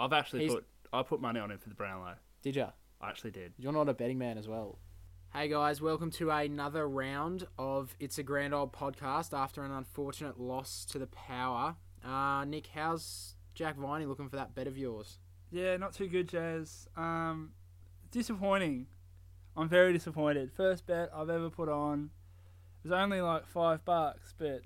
I've actually He's- put I put money on him for the Brownlow. Did ya? I actually did. You're not a betting man as well. Hey guys, welcome to another round of It's a Grand Old podcast after an unfortunate loss to the Power. Uh, Nick, how's Jack Viney looking for that bet of yours? Yeah, not too good, Jazz. Um, disappointing. I'm very disappointed. First bet I've ever put on. It was only like five bucks, but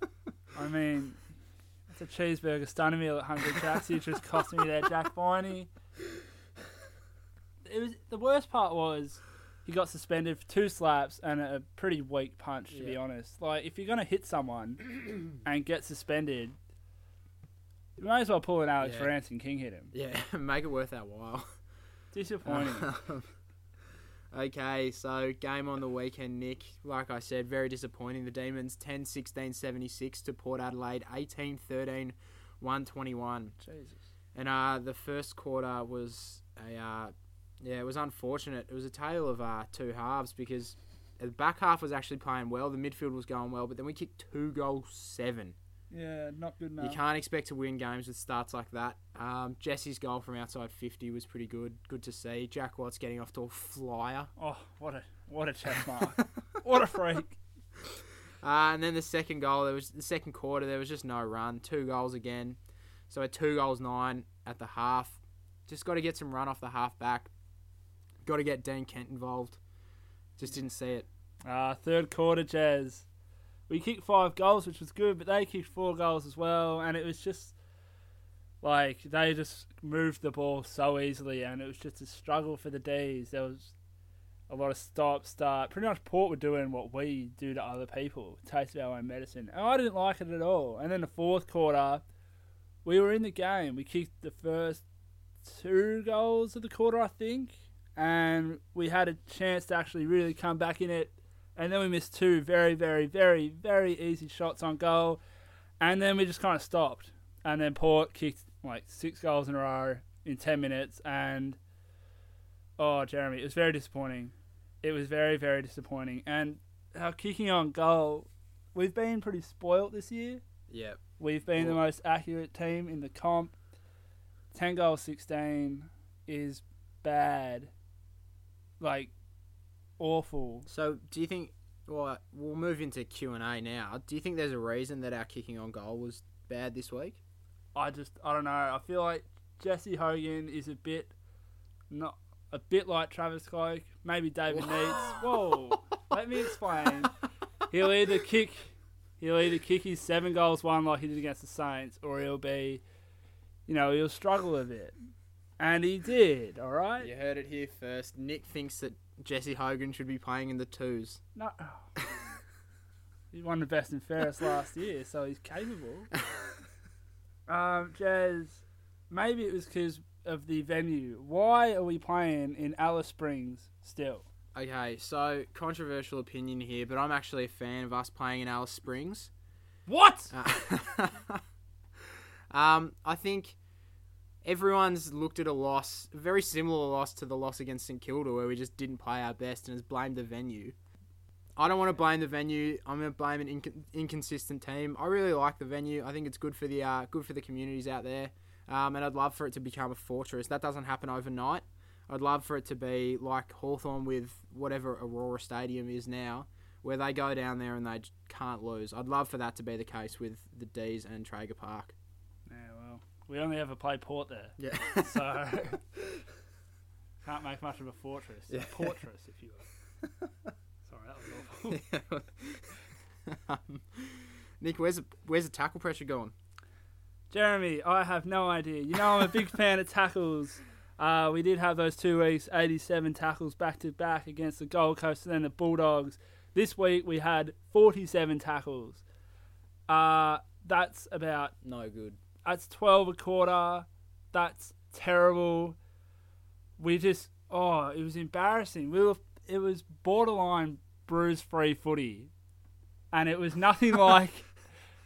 I mean, it's a cheeseburger stunning meal at Hungry Jack's. It just cost me that Jack Viney. It was the worst part was he got suspended for two slaps and a pretty weak punch. To be Yeah. honest, like if you're gonna hit someone and get suspended, you may as well pull an Alex Yeah. Rance and King hit him. Yeah, make it worth our while. Disappointing. Um, okay, so game on the weekend, Nick. Like I said, very disappointing. The Demons 10 16 76 to Port Adelaide 18 13 121. Jesus. And uh, the first quarter was a uh, yeah, it was unfortunate. It was a tale of uh, two halves because the back half was actually playing well. The midfield was going well, but then we kicked two goals seven. Yeah, not good enough. You can't expect to win games with starts like that. Um, Jesse's goal from outside 50 was pretty good. Good to see. Jack Watts getting off to a flyer. Oh, what a what a check mark. what a freak. Uh, and then the second goal, there was the second quarter. There was just no run. Two goals again. So at two goals nine at the half. Just got to get some run off the half back. Got to get Dean Kent involved. Just didn't see it. Uh, third quarter, Jazz. We kicked five goals, which was good, but they kicked four goals as well, and it was just like they just moved the ball so easily, and it was just a struggle for the D's. There was a lot of stop, start. Pretty much Port were doing what we do to other people, taste of our own medicine, and I didn't like it at all. And then the fourth quarter, we were in the game. We kicked the first two goals of the quarter, I think, and we had a chance to actually really come back in it. And then we missed two very, very, very, very easy shots on goal. And then we just kind of stopped. And then Port kicked like six goals in a row in 10 minutes. And, oh, Jeremy, it was very disappointing. It was very, very disappointing. And our kicking on goal, we've been pretty spoilt this year. Yeah. We've been the most accurate team in the comp. 10 goals, 16 is bad. Like, awful. So do you think? Well, we'll move into Q and A now. Do you think there's a reason that our kicking on goal was bad this week? I just, I don't know. I feel like Jesse Hogan is a bit, not a bit like Travis Cloke, maybe David Neitz. Whoa, let me explain. He'll either kick, he'll either kick his seven goals one like he did against the Saints, or he'll be, you know, he'll struggle a bit, and he did. All right. You heard it here first. Nick thinks that Jesse Hogan should be playing in the twos. No. he won the best and fairest last year, so he's capable. Um, Jazz, maybe it was because of the venue. Why are we playing in Alice Springs still? Okay, so controversial opinion here, but I'm actually a fan of us playing in Alice Springs. What? Uh, um, I think everyone's looked at a loss, a very similar loss to the loss against St Kilda, where we just didn't play our best and has blamed the venue. I don't want to blame the venue. I'm going to blame an inc- inconsistent team. I really like the venue. I think it's good for the uh, good for the communities out there, um, and I'd love for it to become a fortress. That doesn't happen overnight. I'd love for it to be like Hawthorn with whatever Aurora Stadium is now, where they go down there and they can't lose. I'd love for that to be the case with the D's and Traeger Park. Yeah, well, we only ever play Port there, Yeah. so can't make much of a fortress. Yeah. A fortress, if you will. Sorry, that was awful. um, Nick, where's the, where's the tackle pressure going? Jeremy, I have no idea. You know, I'm a big fan of tackles. Uh, we did have those two weeks, 87 tackles back to back against the Gold Coast and then the Bulldogs. This week we had 47 tackles. Uh, that's about No good. That's 12 a quarter. That's terrible. We just oh, it was embarrassing. We were it was borderline bruise free footy. And it was nothing like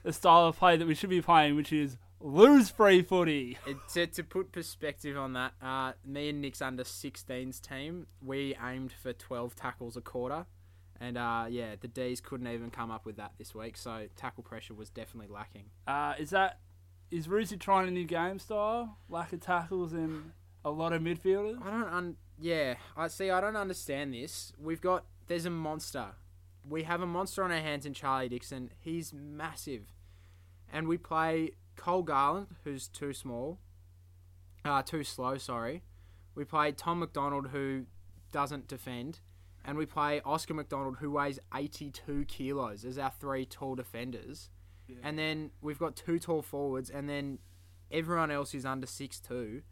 the style of play that we should be playing, which is lose free footy. It, to, to put perspective on that, uh, me and Nick's under 16s team, we aimed for 12 tackles a quarter. And uh, yeah, the D's couldn't even come up with that this week. So tackle pressure was definitely lacking. Uh, is that is Roosy trying a new game style? Lack of tackles and a lot of midfielders. I don't un- yeah, I see I don't understand this. We've got there's a monster. We have a monster on our hands in Charlie Dixon. He's massive. And we play Cole Garland, who's too small. Uh too slow, sorry. We play Tom McDonald who doesn't defend. And we play Oscar McDonald who weighs eighty two kilos as our three tall defenders. Yeah. And then we've got two tall forwards and then everyone else is under six two.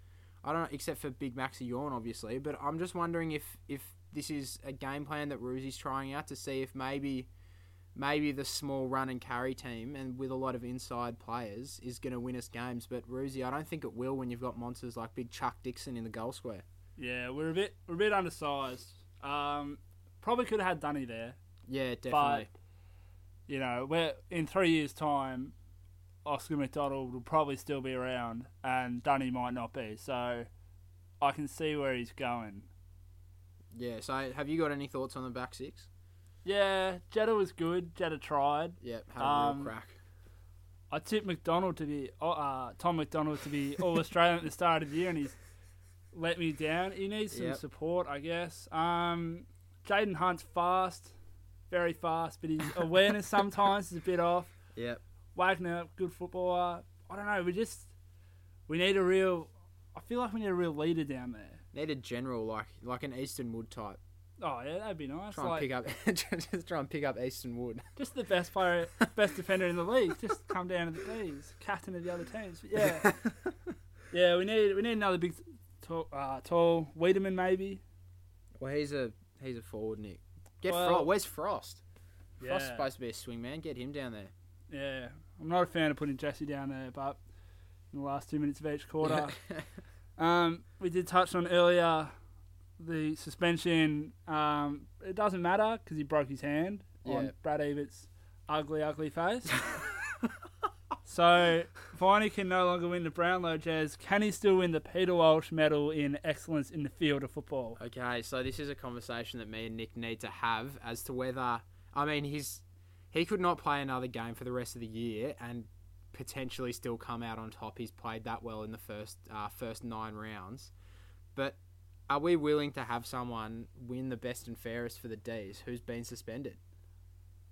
I don't know, except for Big Maxi Gawn, obviously. But I'm just wondering if if this is a game plan that Roosy's trying out to see if maybe maybe the small run and carry team and with a lot of inside players is going to win us games. But Ruzi, I don't think it will when you've got monsters like Big Chuck Dixon in the goal square. Yeah, we're a bit we're a bit undersized. Um, probably could have had Dunny there, Yeah, definitely. You know. We're in three years' time. Oscar McDonald will probably still be around, and Dunny might not be. So, I can see where he's going. yeah. So have you got any thoughts on the back six? Yeah, Jetta was good. Jetta tried. Yep, had a Um, real crack. I tipped McDonald to be uh, Tom McDonald to be All Australian at the start of the year, and he's let me down. He needs some Yep. support, I guess. Um, Jayden Hunt's fast, very fast, but his awareness sometimes is a bit off. Yep. Wagner, good footballer. I don't know. We just we need a real. I feel like we need a real leader down there. Need a general like like an Easton Wood type. Oh yeah, that'd be nice. Try Like, and pick up, just try and pick up Easton Wood. just the best player, best defender in the league. Just come down to the D's, captain of the other teams. But yeah. Yeah, we need we need another big, tall, uh, tall Weideman maybe. well, he's a he's a forward, Nick. Get Well- Frost. Where's Frost? Yeah, Frost's supposed to be a swing man. Get him down there. yeah. I'm not a fan of putting Jesse down there, but in the last two minutes of each quarter, um, we did touch on earlier the suspension. Um, it doesn't matter because he broke his hand Yeah. on Brad Ebert's ugly, ugly face. so Viney can no longer win the Brownlow Jazz. Can he still win the Peter Walsh Medal in excellence in the field of football? okay, so this is a conversation that me and Nick need to have as to whether I mean he's he could not play another game for the rest of the year and potentially still come out on top. He's played that well in the first uh, first nine rounds, but. Are we willing to have someone win the best and fairest for the D's who's been suspended?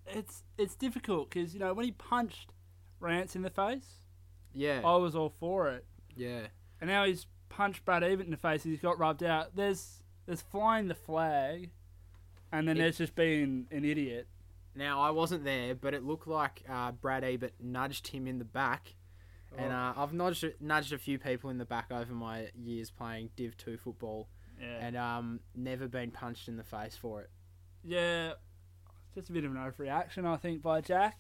it's it's difficult because you know when he punched Rance in the face, Yeah, I was all for it, yeah, and now he's punched Brad Ebert in the face. He's got rubbed out. There's there's flying the flag, and then It- there's just being an idiot. Now I wasn't there, but it looked like uh, Brad Ebert nudged him in the back, and Oh. uh, I've nudged nudged a few people in the back over my years playing Div Two football, Yeah, and um, never been punched in the face for it. yeah, just a bit of an overreaction, I think, by Jack.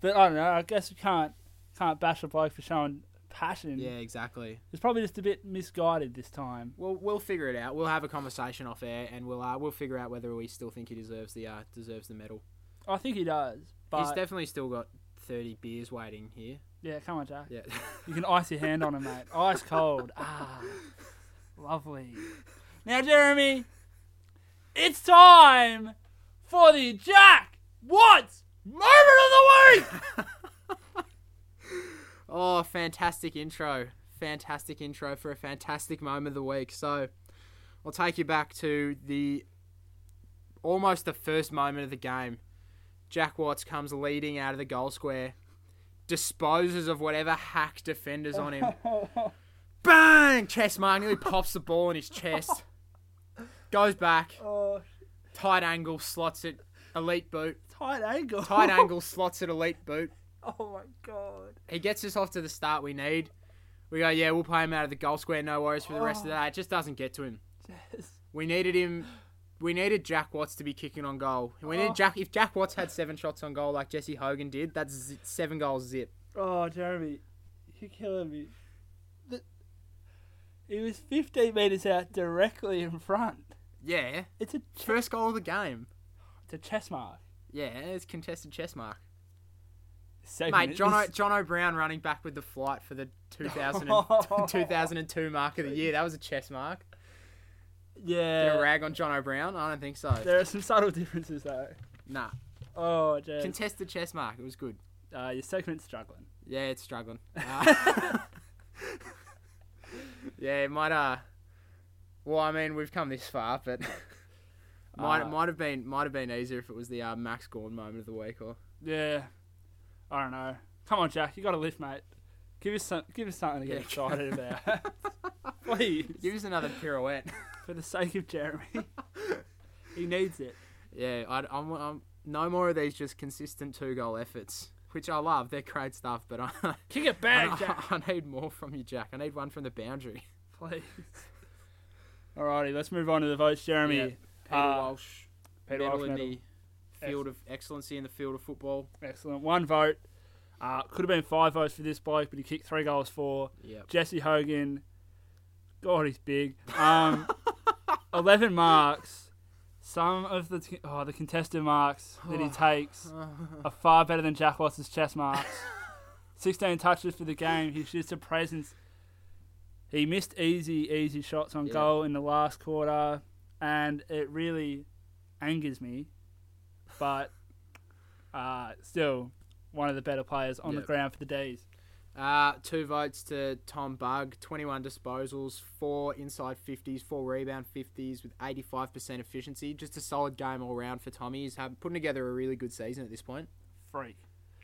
But I don't know. I guess we can't can't bash a bloke for showing passion. Yeah, exactly. it's probably just a bit misguided this time. We'll we'll figure it out. We'll have a conversation off air, and we'll uh, we'll figure out whether we still think he deserves the uh, deserves the medal. I think he does, but He's definitely still got thirty beers waiting here. yeah, come on, Jack. Yeah. You can ice your hand on him, mate. Ice cold. Ah, lovely. Now, Jeremy, it's time for the Jack Watts Moment of the Week. Oh, fantastic intro. Fantastic intro for a fantastic moment of the week. So, I'll take you back to the almost the first moment of the game. Jack Watts comes leading out of the goal square, disposes of whatever hack defenders on him. Bang! Chest mark, nearly pops the ball in his chest. Goes back, oh, tight angle, slots it, elite boot. Tight angle. Tight angle, slots it, elite boot. Oh my god. He gets us off to the start we need. We go, yeah, we'll play him out of the goal square, no worries for the rest of oh. the day. It just doesn't get to him. Yes. We needed him. We needed Jack Watts to be kicking on goal. We Oh. needed Jack. If Jack Watts had seven shots on goal like Jesse Hogan did, that's seven goals zip. Oh, Jeremy, you're killing me. The, he was 15 metres out directly in front. Yeah, It's a first goal of the game. it's a chess mark. Yeah, it's contested chess mark. Segment. Mate, John, o- John O'Brien running back with the flight for the 2000 and, 2002 mark of the year. That was a chess mark. Did yeah. a rag on John O'Brien? I don't think so. There are some subtle differences though. Nah. Oh, Jez. Contested chess mark. It was good. uh, your segment's struggling. Yeah, it's struggling. Uh, yeah, it might. Uh, well, I mean, we've come this far, but might Uh, might have been might have been easier if it was the uh, Max Gawn moment of the week, or Yeah, I don't know. Come on, Jack, you got to lift, mate. Give us some, give us something to get Yeah. excited about, please, give us another pirouette. for the sake of Jeremy. he needs it. yeah, I, I'm, I'm no more of these just consistent two goal efforts, which I love. They're great stuff, but I, Kick it back, I, Jack, I need more from you, Jack. I need one from the boundary. please. Alrighty, let's move on to the votes, Jeremy. Peter Uh, Walsh, Peter medal Walsh in medal. the field of excellency in the field of football. Excellent. One vote. Uh, could have been five votes for this bloke, but he kicked three goals for. Yep. Jesse Hogan. God, he's big. Um, 11 marks. Some of the oh, the contested marks that he takes are far better than Jack Watts' chess marks. 16 touches for the game. He's just a presence. He missed easy, easy shots on Yeah. goal in the last quarter, and it really angers me. But uh, still, one of the better players on the ground for the days. Uh, two votes to Tom Bugg, 21 disposals, four inside 50s, four rebound 50s with 85% efficiency. Just a solid game all round for Tommy. He's have, putting together a really good season at this point. Freak.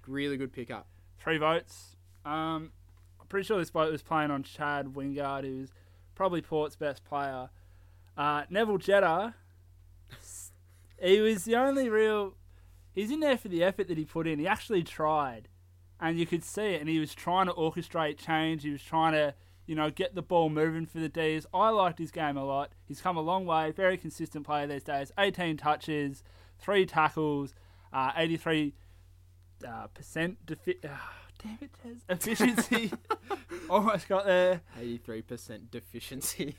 Really good pickup. Three votes. Um, I'm pretty sure this vote was playing on Chad Wingard, who's probably Port's best player. Uh, Neville Jetta. He was the only real. He's in there for the effort that he put in. He actually tried, and you could see it. And he was trying to orchestrate change. He was trying to, you know, get the ball moving for the D's. I liked his game a lot. He's come a long way. Very consistent player these days. 18 touches, three tackles, uh, 83 uh, percent defi- uh, damn it, Tez. efficiency. Almost got there. 83% deficiency.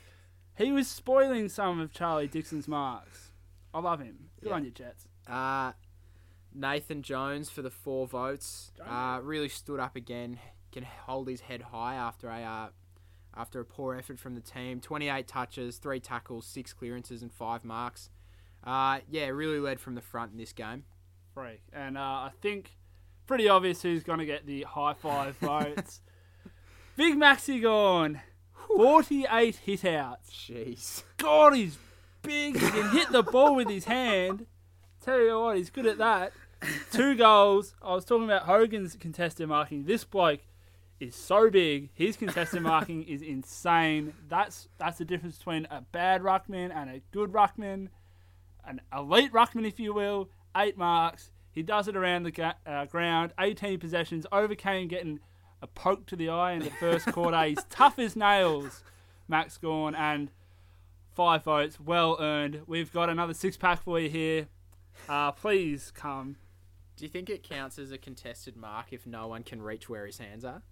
He was spoiling some of Charlie Dixon's marks. I love him. Good Yeah. on you, Jets. Uh, Nathan Jones for the four votes. Uh, really stood up again. Can hold his head high after a uh, after a poor effort from the team. 28 touches, three tackles, six clearances, and five marks. Uh, yeah, really led from the front in this game. Freak. And uh, I think pretty obvious who's going to get the high five votes. Big Maxi Gawn. 48 hit outs. Jeez. God, he's big. He can hit the ball with his hand. Tell you what, he's good at that. Two goals. I was talking about Hogan's contested marking. This bloke is so big. His contested marking is insane. That's that's the difference between a bad ruckman and a good ruckman, an elite ruckman, if you will. Eight marks. He does it around the ga- uh, ground. 18 possessions. Overcame getting a poke to the eye in the first quarter. He's tough as nails, Max Gawn, and five votes. Well earned. We've got another six pack for you here. Uh, please come. Do you think it counts as a contested mark if no one can reach where his hands are?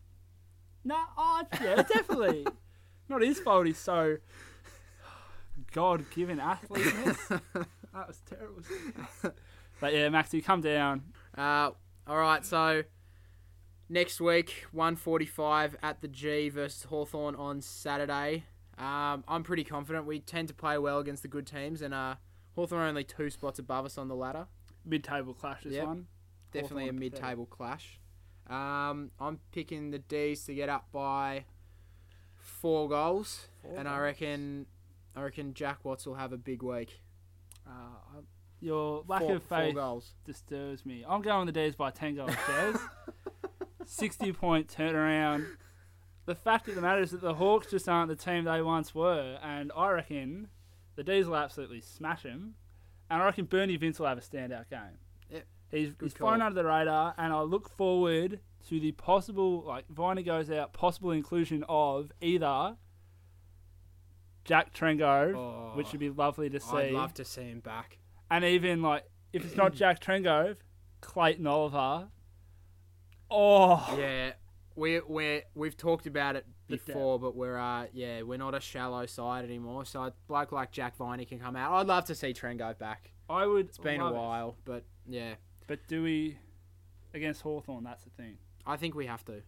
No, oh, yeah, definitely. Not his fault. He's so God-given athlete. that was terrible. but yeah, Maxie, come down. Uh, all right, so next week, 145 at the G versus Hawthorn on Saturday. Um, I'm pretty confident. We tend to play well against the good teams, and uh, Hawthorn are only two spots above us on the ladder. Mid-table clash. This Yep. one. Definitely a mid table clash. Um, I'm picking the D's to get up by four goals, Four and I reckon I reckon Jack Watts will have a big week. Uh, your lack four, of faith goals. disturbs me. I'm going the D's by 10 goals. 60 point turnaround. The fact of the matter is that the Hawks just aren't the team they once were, and I reckon the D's will absolutely smash them, And I reckon Bernie Vince will have a standout game. Yep. He's, Good he's call. flown under the radar, and I look forward to the possible, like, Viner goes out, possible inclusion of either Jack Trengo, Oh, which would be lovely to see. I'd love to see him back. And even like if it's not Jack Trengove, Clayton Oliver. Oh, Yeah, we we we've talked about it before, but we're uh yeah we're not a shallow side anymore. So a bloke like Jack Viney can come out. I'd love to see Trengo back. I would. It's been a while, but yeah, But do we against Hawthorn? That's the thing. I think we have to.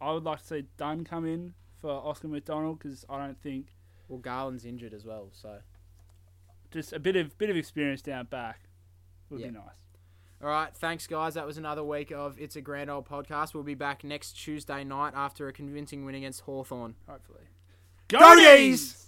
I would like to see Dunn come in for Oscar McDonald because I don't think Well, Garland's injured as well, so just a bit of bit of experience down back would Yeah. be nice. All right, thanks, guys. That was another week of It's a Grand Old podcast. We'll be back next Tuesday night after a convincing win against Hawthorn. Hopefully. Goaties!